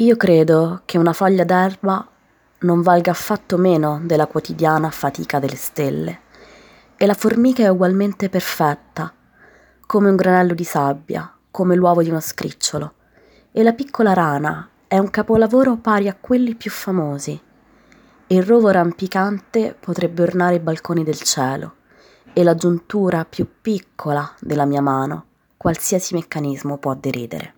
Io credo che una foglia d'erba non valga affatto meno della quotidiana fatica delle stelle. E la formica è ugualmente perfetta, come un granello di sabbia, come l'uovo di uno scricciolo. E la piccola rana è un capolavoro pari a quelli più famosi. Il rovo rampicante potrebbe ornare i balconi del cielo e la giuntura più piccola della mia mano qualsiasi meccanismo può deridere.